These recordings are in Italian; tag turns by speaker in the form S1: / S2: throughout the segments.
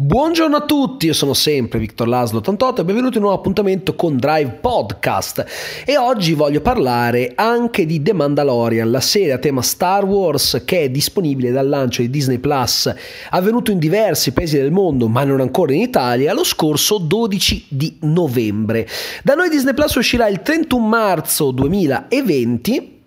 S1: Buongiorno a tutti, io sono sempre Victor Laslo 88 e benvenuti in un nuovo appuntamento con Drive Podcast e oggi voglio parlare anche di The Mandalorian, la serie a tema Star Wars che è disponibile dal lancio di Disney Plus, avvenuto in diversi paesi del mondo ma non ancora in Italia, lo scorso 12 di novembre. Da noi Disney Plus uscirà il 31 marzo 2020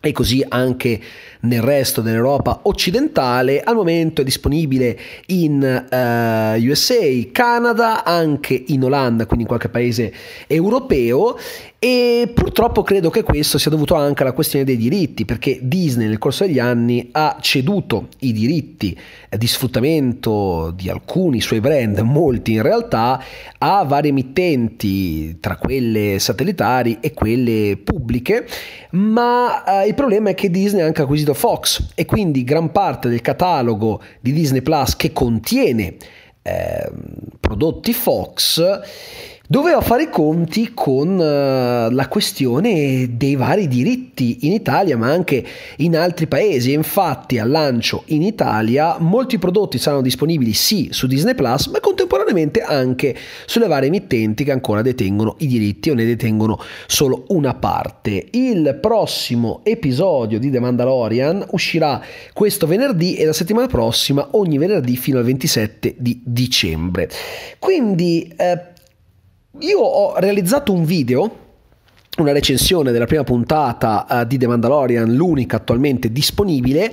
S1: e così anche nel resto dell'Europa occidentale. Al momento è disponibile in uh, eh, USA, Canada, anche in Olanda, quindi in qualche paese europeo e purtroppo credo che questo sia dovuto anche alla questione dei diritti, perché Disney nel corso degli anni ha ceduto i diritti di sfruttamento di alcuni suoi brand, molti in realtà, a varie emittenti, tra quelle satellitari e quelle pubbliche, ma eh, il problema è che Disney ha anche acquisito Fox e quindi gran parte del catalogo di Disney Plus che contiene eh, prodotti Fox Doveva fare i conti con uh, la questione dei vari diritti in Italia ma anche in altri paesi infatti al lancio in Italia molti prodotti saranno disponibili sì su Disney Plus ma contemporaneamente anche sulle varie emittenti che ancora detengono i diritti o ne detengono solo una parte. Il prossimo episodio di The Mandalorian uscirà questo venerdì e la settimana prossima ogni venerdì fino al 27 di dicembre. Quindi eh, io ho realizzato un video una recensione della prima puntata uh, di The Mandalorian, l'unica attualmente disponibile,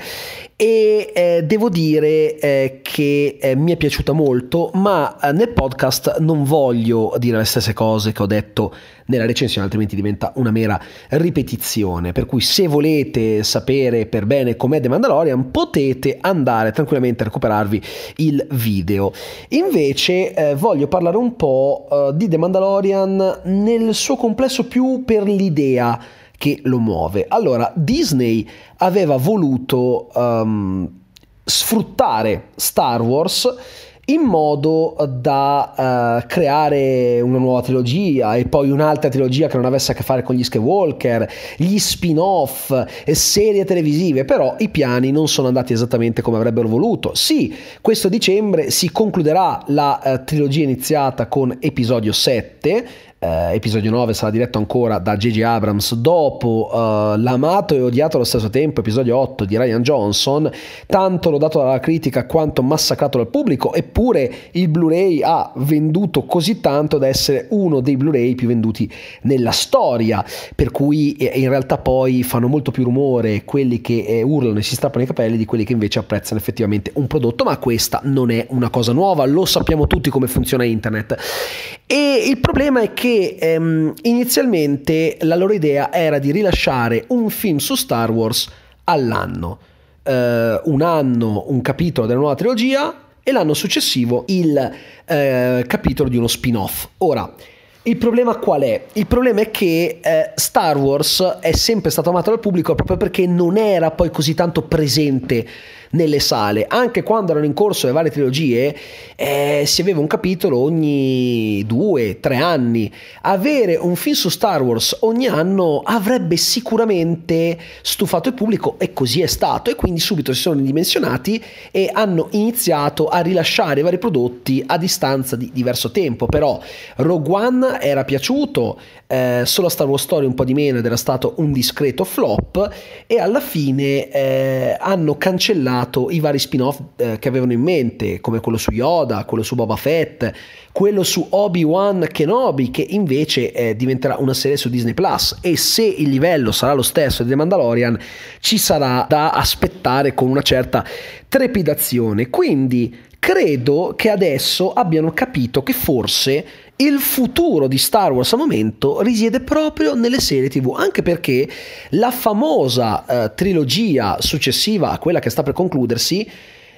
S1: e eh, devo dire eh, che eh, mi è piaciuta molto, ma eh, nel podcast non voglio dire le stesse cose che ho detto nella recensione, altrimenti diventa una mera ripetizione. Per cui se volete sapere per bene com'è The Mandalorian, potete andare tranquillamente a recuperarvi il video. Invece eh, voglio parlare un po' eh, di The Mandalorian nel suo complesso più per l'idea che lo muove. Allora, Disney aveva voluto um, sfruttare Star Wars in modo da uh, creare una nuova trilogia e poi un'altra trilogia che non avesse a che fare con gli Skywalker, gli spin-off e serie televisive, però i piani non sono andati esattamente come avrebbero voluto. Sì, questo dicembre si concluderà la uh, trilogia iniziata con episodio 7, eh, episodio 9 sarà diretto ancora da J.J. Abrams dopo eh, l'amato e odiato allo stesso tempo episodio 8 di Ryan Johnson tanto lodato dalla critica quanto massacrato dal pubblico eppure il Blu-ray ha venduto così tanto da essere uno dei Blu-ray più venduti nella storia per cui eh, in realtà poi fanno molto più rumore quelli che eh, urlano e si strappano i capelli di quelli che invece apprezzano effettivamente un prodotto ma questa non è una cosa nuova lo sappiamo tutti come funziona internet e il problema è che ehm, inizialmente la loro idea era di rilasciare un film su Star Wars all'anno. Eh, un anno un capitolo della nuova trilogia e l'anno successivo il eh, capitolo di uno spin-off. Ora, il problema qual è? Il problema è che eh, Star Wars è sempre stato amato dal pubblico proprio perché non era poi così tanto presente nelle sale. Anche quando erano in corso le varie trilogie, eh, si aveva un capitolo ogni due, tre anni. Avere un film su Star Wars ogni anno avrebbe sicuramente stufato il pubblico e così è stato. E quindi subito si sono ridimensionati e hanno iniziato a rilasciare i vari prodotti a distanza di diverso tempo. Però Rogue One era piaciuto, eh, solo Star Wars Story un po' di meno ed era stato un discreto flop e alla fine eh, hanno cancellato cancellato i vari spin-off eh, che avevano in mente, come quello su Yoda, quello su Boba Fett, quello su Obi-Wan Kenobi, che invece eh, diventerà una serie su Disney Plus. E se il livello sarà lo stesso di The Mandalorian, ci sarà da aspettare con una certa trepidazione. Quindi credo che adesso abbiano capito che forse il futuro di Star Wars al momento risiede proprio nelle serie TV, anche perché la famosa eh, trilogia successiva a quella che sta per concludersi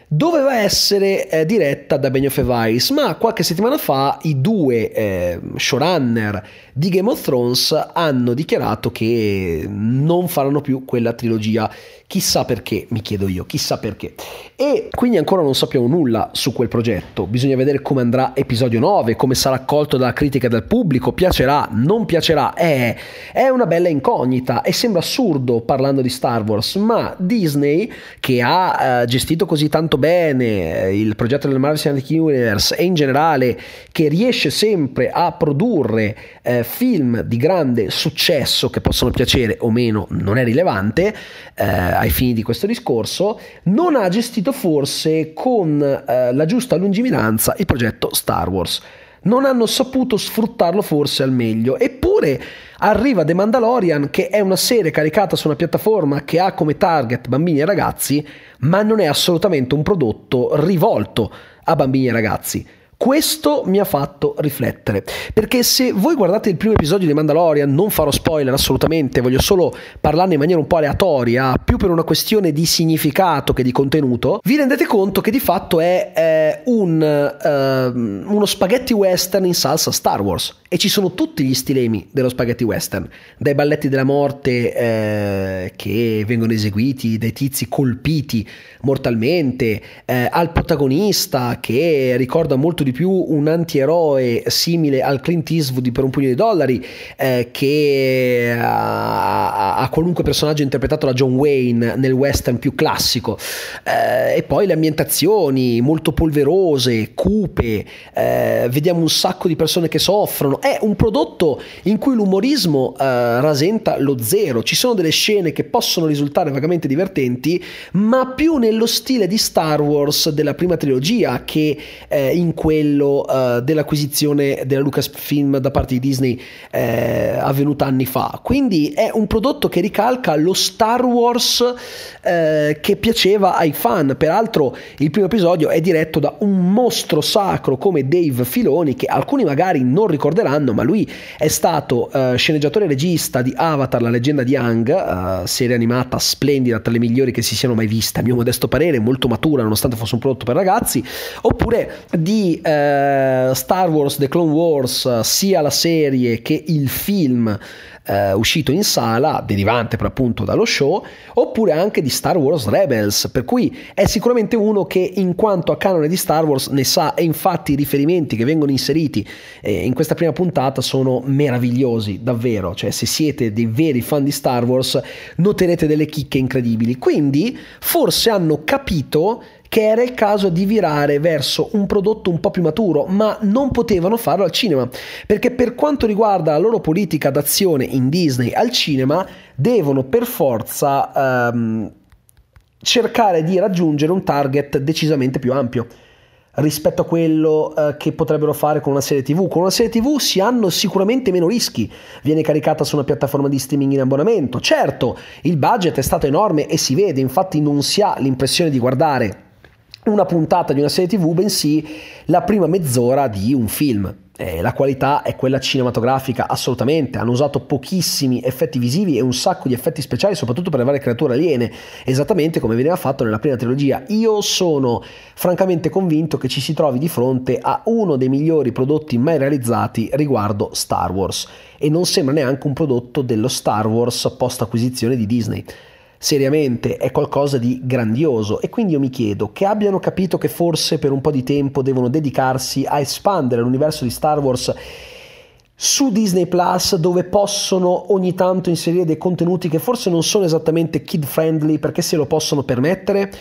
S1: doveva essere eh, diretta da Benioff e Weiss, ma qualche settimana fa i due eh, showrunner di Game of Thrones hanno dichiarato che non faranno più quella trilogia. Chissà perché, mi chiedo io, chissà perché. E quindi ancora non sappiamo nulla su quel progetto. Bisogna vedere come andrà episodio 9, come sarà accolto dalla critica e dal pubblico, piacerà, non piacerà. È, è una bella incognita e sembra assurdo parlando di Star Wars, ma Disney, che ha eh, gestito così tanto bene eh, il progetto del Marvel Cinematic Universe e in generale che riesce sempre a produrre eh, film di grande successo che possono piacere o meno non è rilevante eh, ai fini di questo discorso, non ha gestito forse con eh, la giusta lungimiranza il progetto Star Wars non hanno saputo sfruttarlo forse al meglio. Eppure arriva The Mandalorian, che è una serie caricata su una piattaforma che ha come target bambini e ragazzi, ma non è assolutamente un prodotto rivolto a bambini e ragazzi. Questo mi ha fatto riflettere, perché se voi guardate il primo episodio di Mandalorian, non farò spoiler assolutamente, voglio solo parlarne in maniera un po' aleatoria, più per una questione di significato che di contenuto, vi rendete conto che di fatto è eh, un, eh, uno spaghetti western in salsa Star Wars. E ci sono tutti gli stilemi dello spaghetti western, dai balletti della morte eh, che vengono eseguiti dai tizi colpiti mortalmente, eh, al protagonista che ricorda molto di più un antieroe simile al Clint Eastwood per un pugno di dollari eh, che a, a, qualunque personaggio interpretato da John Wayne nel western più classico. Eh, e poi le ambientazioni molto polverose, cupe, eh, vediamo un sacco di persone che soffrono, è un prodotto in cui l'umorismo eh, rasenta lo zero, ci sono delle scene che possono risultare vagamente divertenti ma più nello stile di Star Wars della prima trilogia che eh, in quel quello uh, dell'acquisizione della Lucasfilm da parte di Disney eh, avvenuta anni fa. Quindi è un prodotto che ricalca lo Star Wars eh, che piaceva ai fan. Peraltro il primo episodio è diretto da un mostro sacro come Dave Filoni, che alcuni magari non ricorderanno, ma lui è stato uh, sceneggiatore e regista di Avatar, la leggenda di Ang, uh, serie animata splendida, tra le migliori che si siano mai viste, a mio modesto parere, molto matura nonostante fosse un prodotto per ragazzi, oppure di eh, Star Wars The Clone Wars, sia la serie che il film eh, uscito in sala, derivante per appunto dallo show, oppure anche di Star Wars Rebels, per cui è sicuramente uno che in quanto a canone di Star Wars ne sa e infatti i riferimenti che vengono inseriti eh, in questa prima puntata sono meravigliosi, davvero, cioè se siete dei veri fan di Star Wars noterete delle chicche incredibili, quindi forse hanno capito che era il caso di virare verso un prodotto un po' più maturo, ma non potevano farlo al cinema, perché per quanto riguarda la loro politica d'azione in Disney al cinema, devono per forza ehm, cercare di raggiungere un target decisamente più ampio rispetto a quello eh, che potrebbero fare con una serie TV. Con una serie TV si hanno sicuramente meno rischi, viene caricata su una piattaforma di streaming in abbonamento. Certo, il budget è stato enorme e si vede, infatti non si ha l'impressione di guardare una puntata di una serie tv, bensì la prima mezz'ora di un film. Eh, la qualità è quella cinematografica, assolutamente. Hanno usato pochissimi effetti visivi e un sacco di effetti speciali, soprattutto per le varie creature aliene, esattamente come veniva fatto nella prima trilogia. Io sono francamente convinto che ci si trovi di fronte a uno dei migliori prodotti mai realizzati riguardo Star Wars. E non sembra neanche un prodotto dello Star Wars post acquisizione di Disney seriamente è qualcosa di grandioso. E quindi io mi chiedo che abbiano capito che forse per un po' di tempo devono dedicarsi a espandere l'universo di Star Wars su Disney Plus dove possono ogni tanto inserire dei contenuti che forse non sono esattamente kid friendly perché se lo possono permettere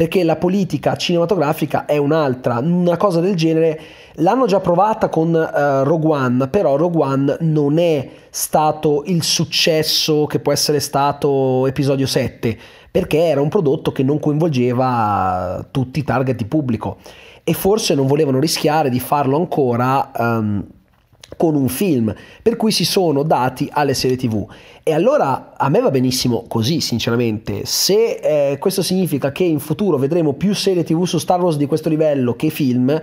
S1: perché la politica cinematografica è un'altra. Una cosa del genere l'hanno già provata con uh, Rogue One, però Rogue One non è stato il successo che può essere stato episodio 7, perché era un prodotto che non coinvolgeva tutti i target di pubblico e forse non volevano rischiare di farlo ancora. Um, con un film, per cui si sono dati alle serie tv. E allora a me va benissimo così, sinceramente. Se eh, questo significa che in futuro vedremo più serie tv su Star Wars di questo livello che film,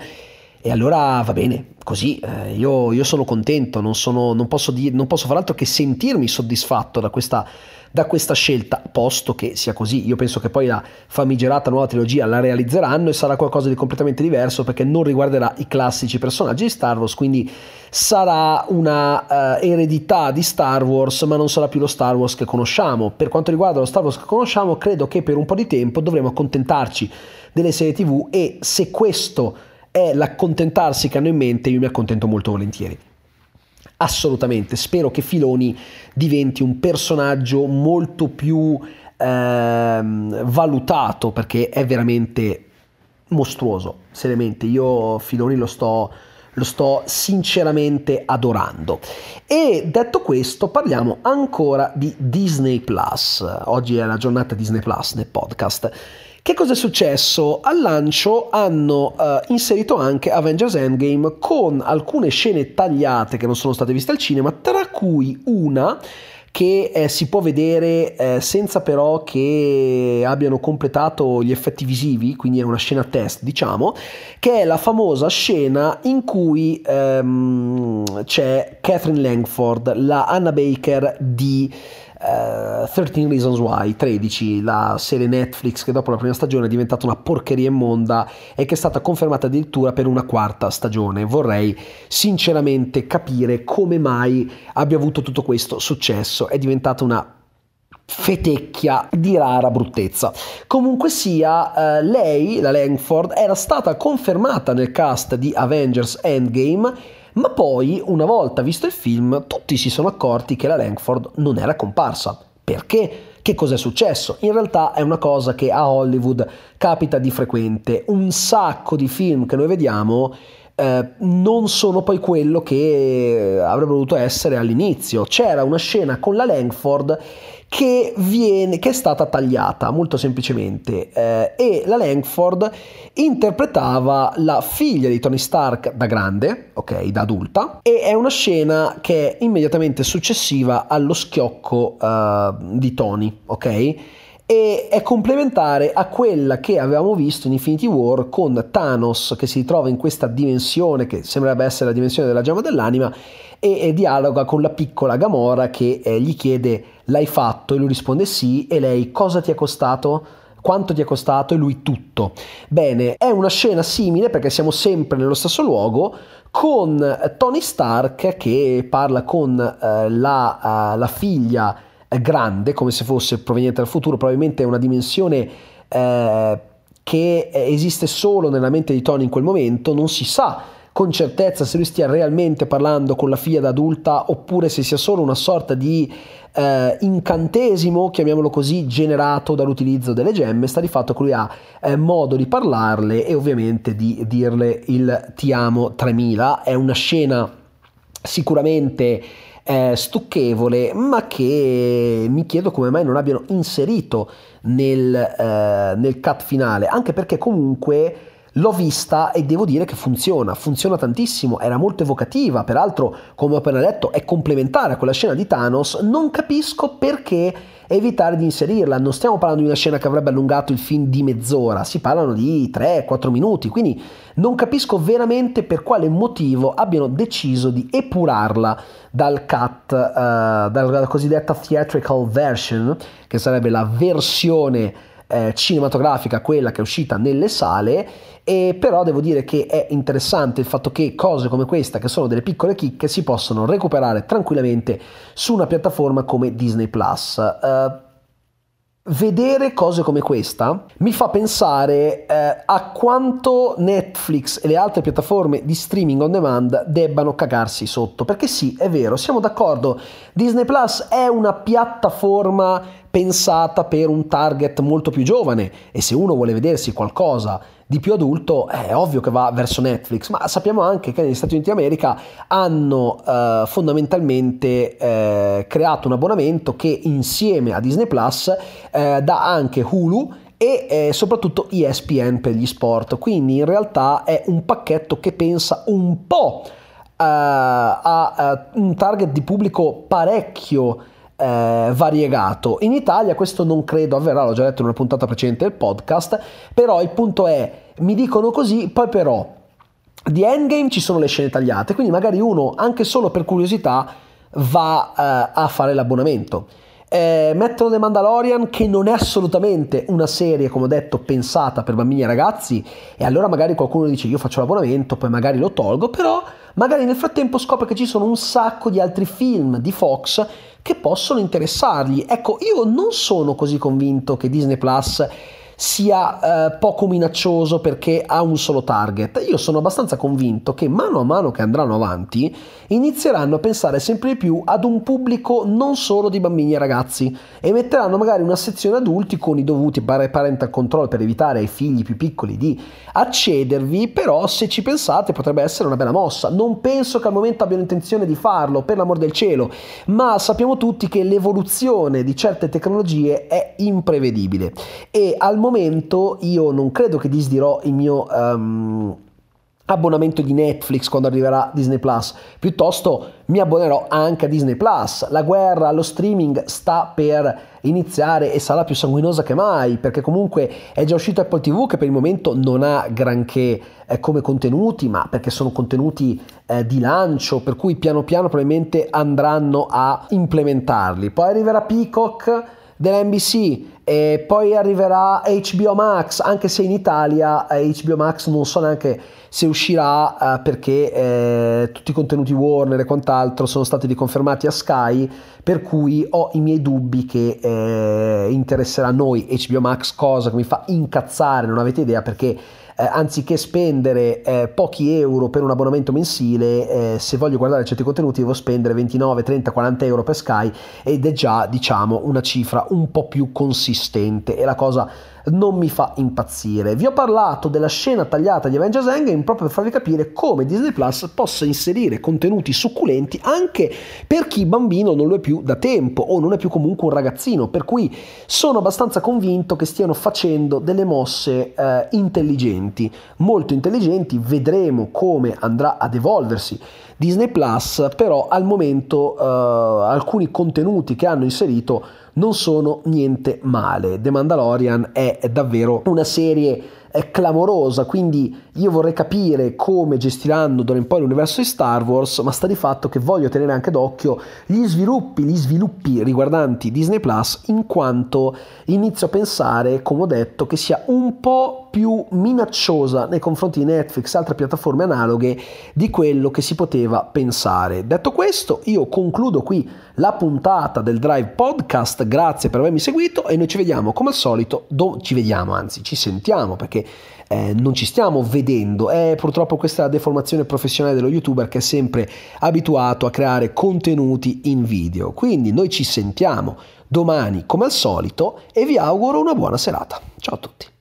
S1: e allora va bene, così eh, io, io, sono contento, non, sono, non, posso dire, non posso far altro che sentirmi soddisfatto da questa da questa scelta, posto che sia così. Io penso che poi la famigerata nuova trilogia la realizzeranno e sarà qualcosa di completamente diverso perché non riguarderà i classici personaggi di Star Wars, quindi sarà una uh, eredità di Star Wars, ma non sarà più lo Star Wars che conosciamo. Per quanto riguarda lo Star Wars che conosciamo, credo che per un po' di tempo dovremo accontentarci delle serie TV e se questo è l'accontentarsi che hanno in mente, io mi accontento molto volentieri assolutamente. Spero che Filoni diventi un personaggio molto più ehm, valutato perché è veramente mostruoso, seriamente, io Filoni lo sto, lo sto sinceramente adorando. E detto questo, parliamo ancora di Disney Plus. Oggi è la giornata Disney Plus nel podcast. Che cosa è successo? Al lancio hanno uh, inserito anche Avengers Endgame con alcune scene tagliate che non sono state viste al cinema, tra cui una che eh, si può vedere eh, senza però che abbiano completato gli effetti visivi, quindi è una scena test, diciamo, che è la famosa scena in cui ehm, c'è Catherine Langford, la Anna Baker di uh, eh, 13 Reasons Why 13, la serie Netflix che dopo la prima stagione è diventata una porcheria immonda e che è stata confermata addirittura per una quarta stagione. Vorrei sinceramente capire come mai abbia avuto tutto questo successo. È diventata una fetecchia di rara bruttezza. Comunque sia, eh, lei, la Langford, era stata confermata nel cast di Avengers Endgame ma poi, una volta visto il film, tutti si sono accorti che la Langford non era comparsa. Perché? Che cos'è successo? In realtà è una cosa che a Hollywood capita di frequente. Un sacco di film che noi vediamo eh, non sono poi quello che avrebbe dovuto essere all'inizio. C'era una scena con la Langford che, viene, che è stata tagliata molto semplicemente eh, e la Langford interpretava la figlia di Tony Stark da grande, ok, da adulta, e è una scena che è immediatamente successiva allo schiocco uh, di Tony, ok? e è complementare a quella che avevamo visto in Infinity War con Thanos che si trova in questa dimensione che sembrerebbe essere la dimensione della gemma dell'anima e, e dialoga con la piccola Gamora che eh, gli chiede l'hai fatto e lui risponde sì e lei cosa ti è costato? Quanto ti è costato? E lui tutto. Bene, è una scena simile perché siamo sempre nello stesso luogo con Tony Stark che parla con eh, la, uh, la figlia grande, come se fosse proveniente dal futuro, probabilmente è una dimensione eh, che esiste solo nella mente di Tony in quel momento, non si sa con certezza se lui stia realmente parlando con la figlia da adulta oppure se sia solo una sorta di eh, incantesimo, chiamiamolo così, generato dall'utilizzo delle gemme, sta di fatto che lui ha eh, modo di parlarle e ovviamente di dirle il ti amo 3000, è una scena sicuramente eh, stucchevole, ma che mi chiedo come mai non abbiano inserito nel, eh, nel cut finale, anche perché comunque L'ho vista e devo dire che funziona, funziona tantissimo, era molto evocativa, peraltro come ho appena detto è complementare a quella scena di Thanos, non capisco perché evitare di inserirla, non stiamo parlando di una scena che avrebbe allungato il film di mezz'ora, si parlano di 3-4 minuti, quindi non capisco veramente per quale motivo abbiano deciso di epurarla dal cut, uh, dalla cosiddetta theatrical version, che sarebbe la versione eh, cinematografica, quella che è uscita nelle sale, e però devo dire che è interessante il fatto che cose come questa, che sono delle piccole chicche, si possono recuperare tranquillamente su una piattaforma come Disney Plus. Uh, vedere cose come questa mi fa pensare eh, a quanto Netflix e le altre piattaforme di streaming on demand debbano cagarsi sotto. Perché sì, è vero, siamo d'accordo, Disney Plus è una piattaforma pensata per un target molto più giovane. E se uno vuole vedersi qualcosa di più adulto è ovvio che va verso Netflix, ma sappiamo anche che negli Stati Uniti d'America hanno eh, fondamentalmente eh, creato un abbonamento che insieme a Disney Plus eh, dà anche Hulu e eh, soprattutto ESPN per gli sport, quindi in realtà è un pacchetto che pensa un po' a, a, a un target di pubblico parecchio eh, variegato. In Italia questo non credo avverrà, l'ho già detto in una puntata precedente del podcast, però il punto è, mi dicono così, poi però di Endgame ci sono le scene tagliate, quindi magari uno anche solo per curiosità va eh, a fare l'abbonamento. Eh, mettono The Mandalorian che non è assolutamente una serie, come ho detto, pensata per bambini e ragazzi e allora magari qualcuno dice io faccio l'abbonamento, poi magari lo tolgo, però magari nel frattempo scopre che ci sono un sacco di altri film di Fox che possono interessargli. Ecco, io non sono così convinto che Disney Plus sia eh, poco minaccioso perché ha un solo target. Io sono abbastanza convinto che mano a mano che andranno avanti inizieranno a pensare sempre di più ad un pubblico non solo di bambini e ragazzi e metteranno magari una sezione adulti con i dovuti parental control per evitare ai figli più piccoli di accedervi, però se ci pensate potrebbe essere una bella mossa. Non penso che al momento abbiano intenzione di farlo, per l'amor del cielo, ma sappiamo tutti che l'evoluzione di certe tecnologie è imprevedibile e al momento io non credo che disdirò il mio... Um, abbonamento di Netflix quando arriverà Disney Plus, piuttosto mi abbonerò anche a Disney Plus. La guerra allo streaming sta per iniziare e sarà più sanguinosa che mai, perché comunque è già uscito Apple TV che per il momento non ha granché eh, come contenuti, ma perché sono contenuti eh, di lancio, per cui piano piano probabilmente andranno a implementarli. Poi arriverà Peacock dell'NBC e poi arriverà HBO Max, anche se in Italia eh, HBO Max non so neanche se uscirà eh, perché eh, tutti i contenuti Warner e quant'altro sono stati riconfermati a Sky, per cui ho i miei dubbi che eh, interesserà a noi HBO Max, cosa che mi fa incazzare, non avete idea perché eh, anziché spendere eh, pochi euro per un abbonamento mensile, eh, se voglio guardare certi contenuti devo spendere 29, 30, 40 euro per Sky ed è già diciamo una cifra un po' più consistente. E la cosa non mi fa impazzire. Vi ho parlato della scena tagliata di Avengers Endgame proprio per farvi capire come Disney Plus possa inserire contenuti succulenti anche per chi bambino non lo è più da tempo o non è più comunque un ragazzino, per cui sono abbastanza convinto che stiano facendo delle mosse eh, intelligenti, molto intelligenti, vedremo come andrà ad evolversi Disney Plus, però al momento eh, alcuni contenuti che hanno inserito non sono niente male. The Mandalorian è davvero una serie è clamorosa, quindi io vorrei capire come gestiranno d'ora in poi l'universo di Star Wars, ma sta di fatto che voglio tenere anche d'occhio gli sviluppi, gli sviluppi riguardanti Disney Plus, in quanto inizio a pensare, come ho detto, che sia un po' più minacciosa nei confronti di Netflix e altre piattaforme analoghe di quello che si poteva pensare. Detto questo, io concludo qui la puntata del Drive Podcast, grazie per avermi seguito e noi ci vediamo come al solito, do- ci vediamo anzi, ci sentiamo perché eh, non ci stiamo vedendo. È purtroppo questa deformazione professionale dello youtuber che è sempre abituato a creare contenuti in video. Quindi noi ci sentiamo domani come al solito e vi auguro una buona serata. Ciao a tutti.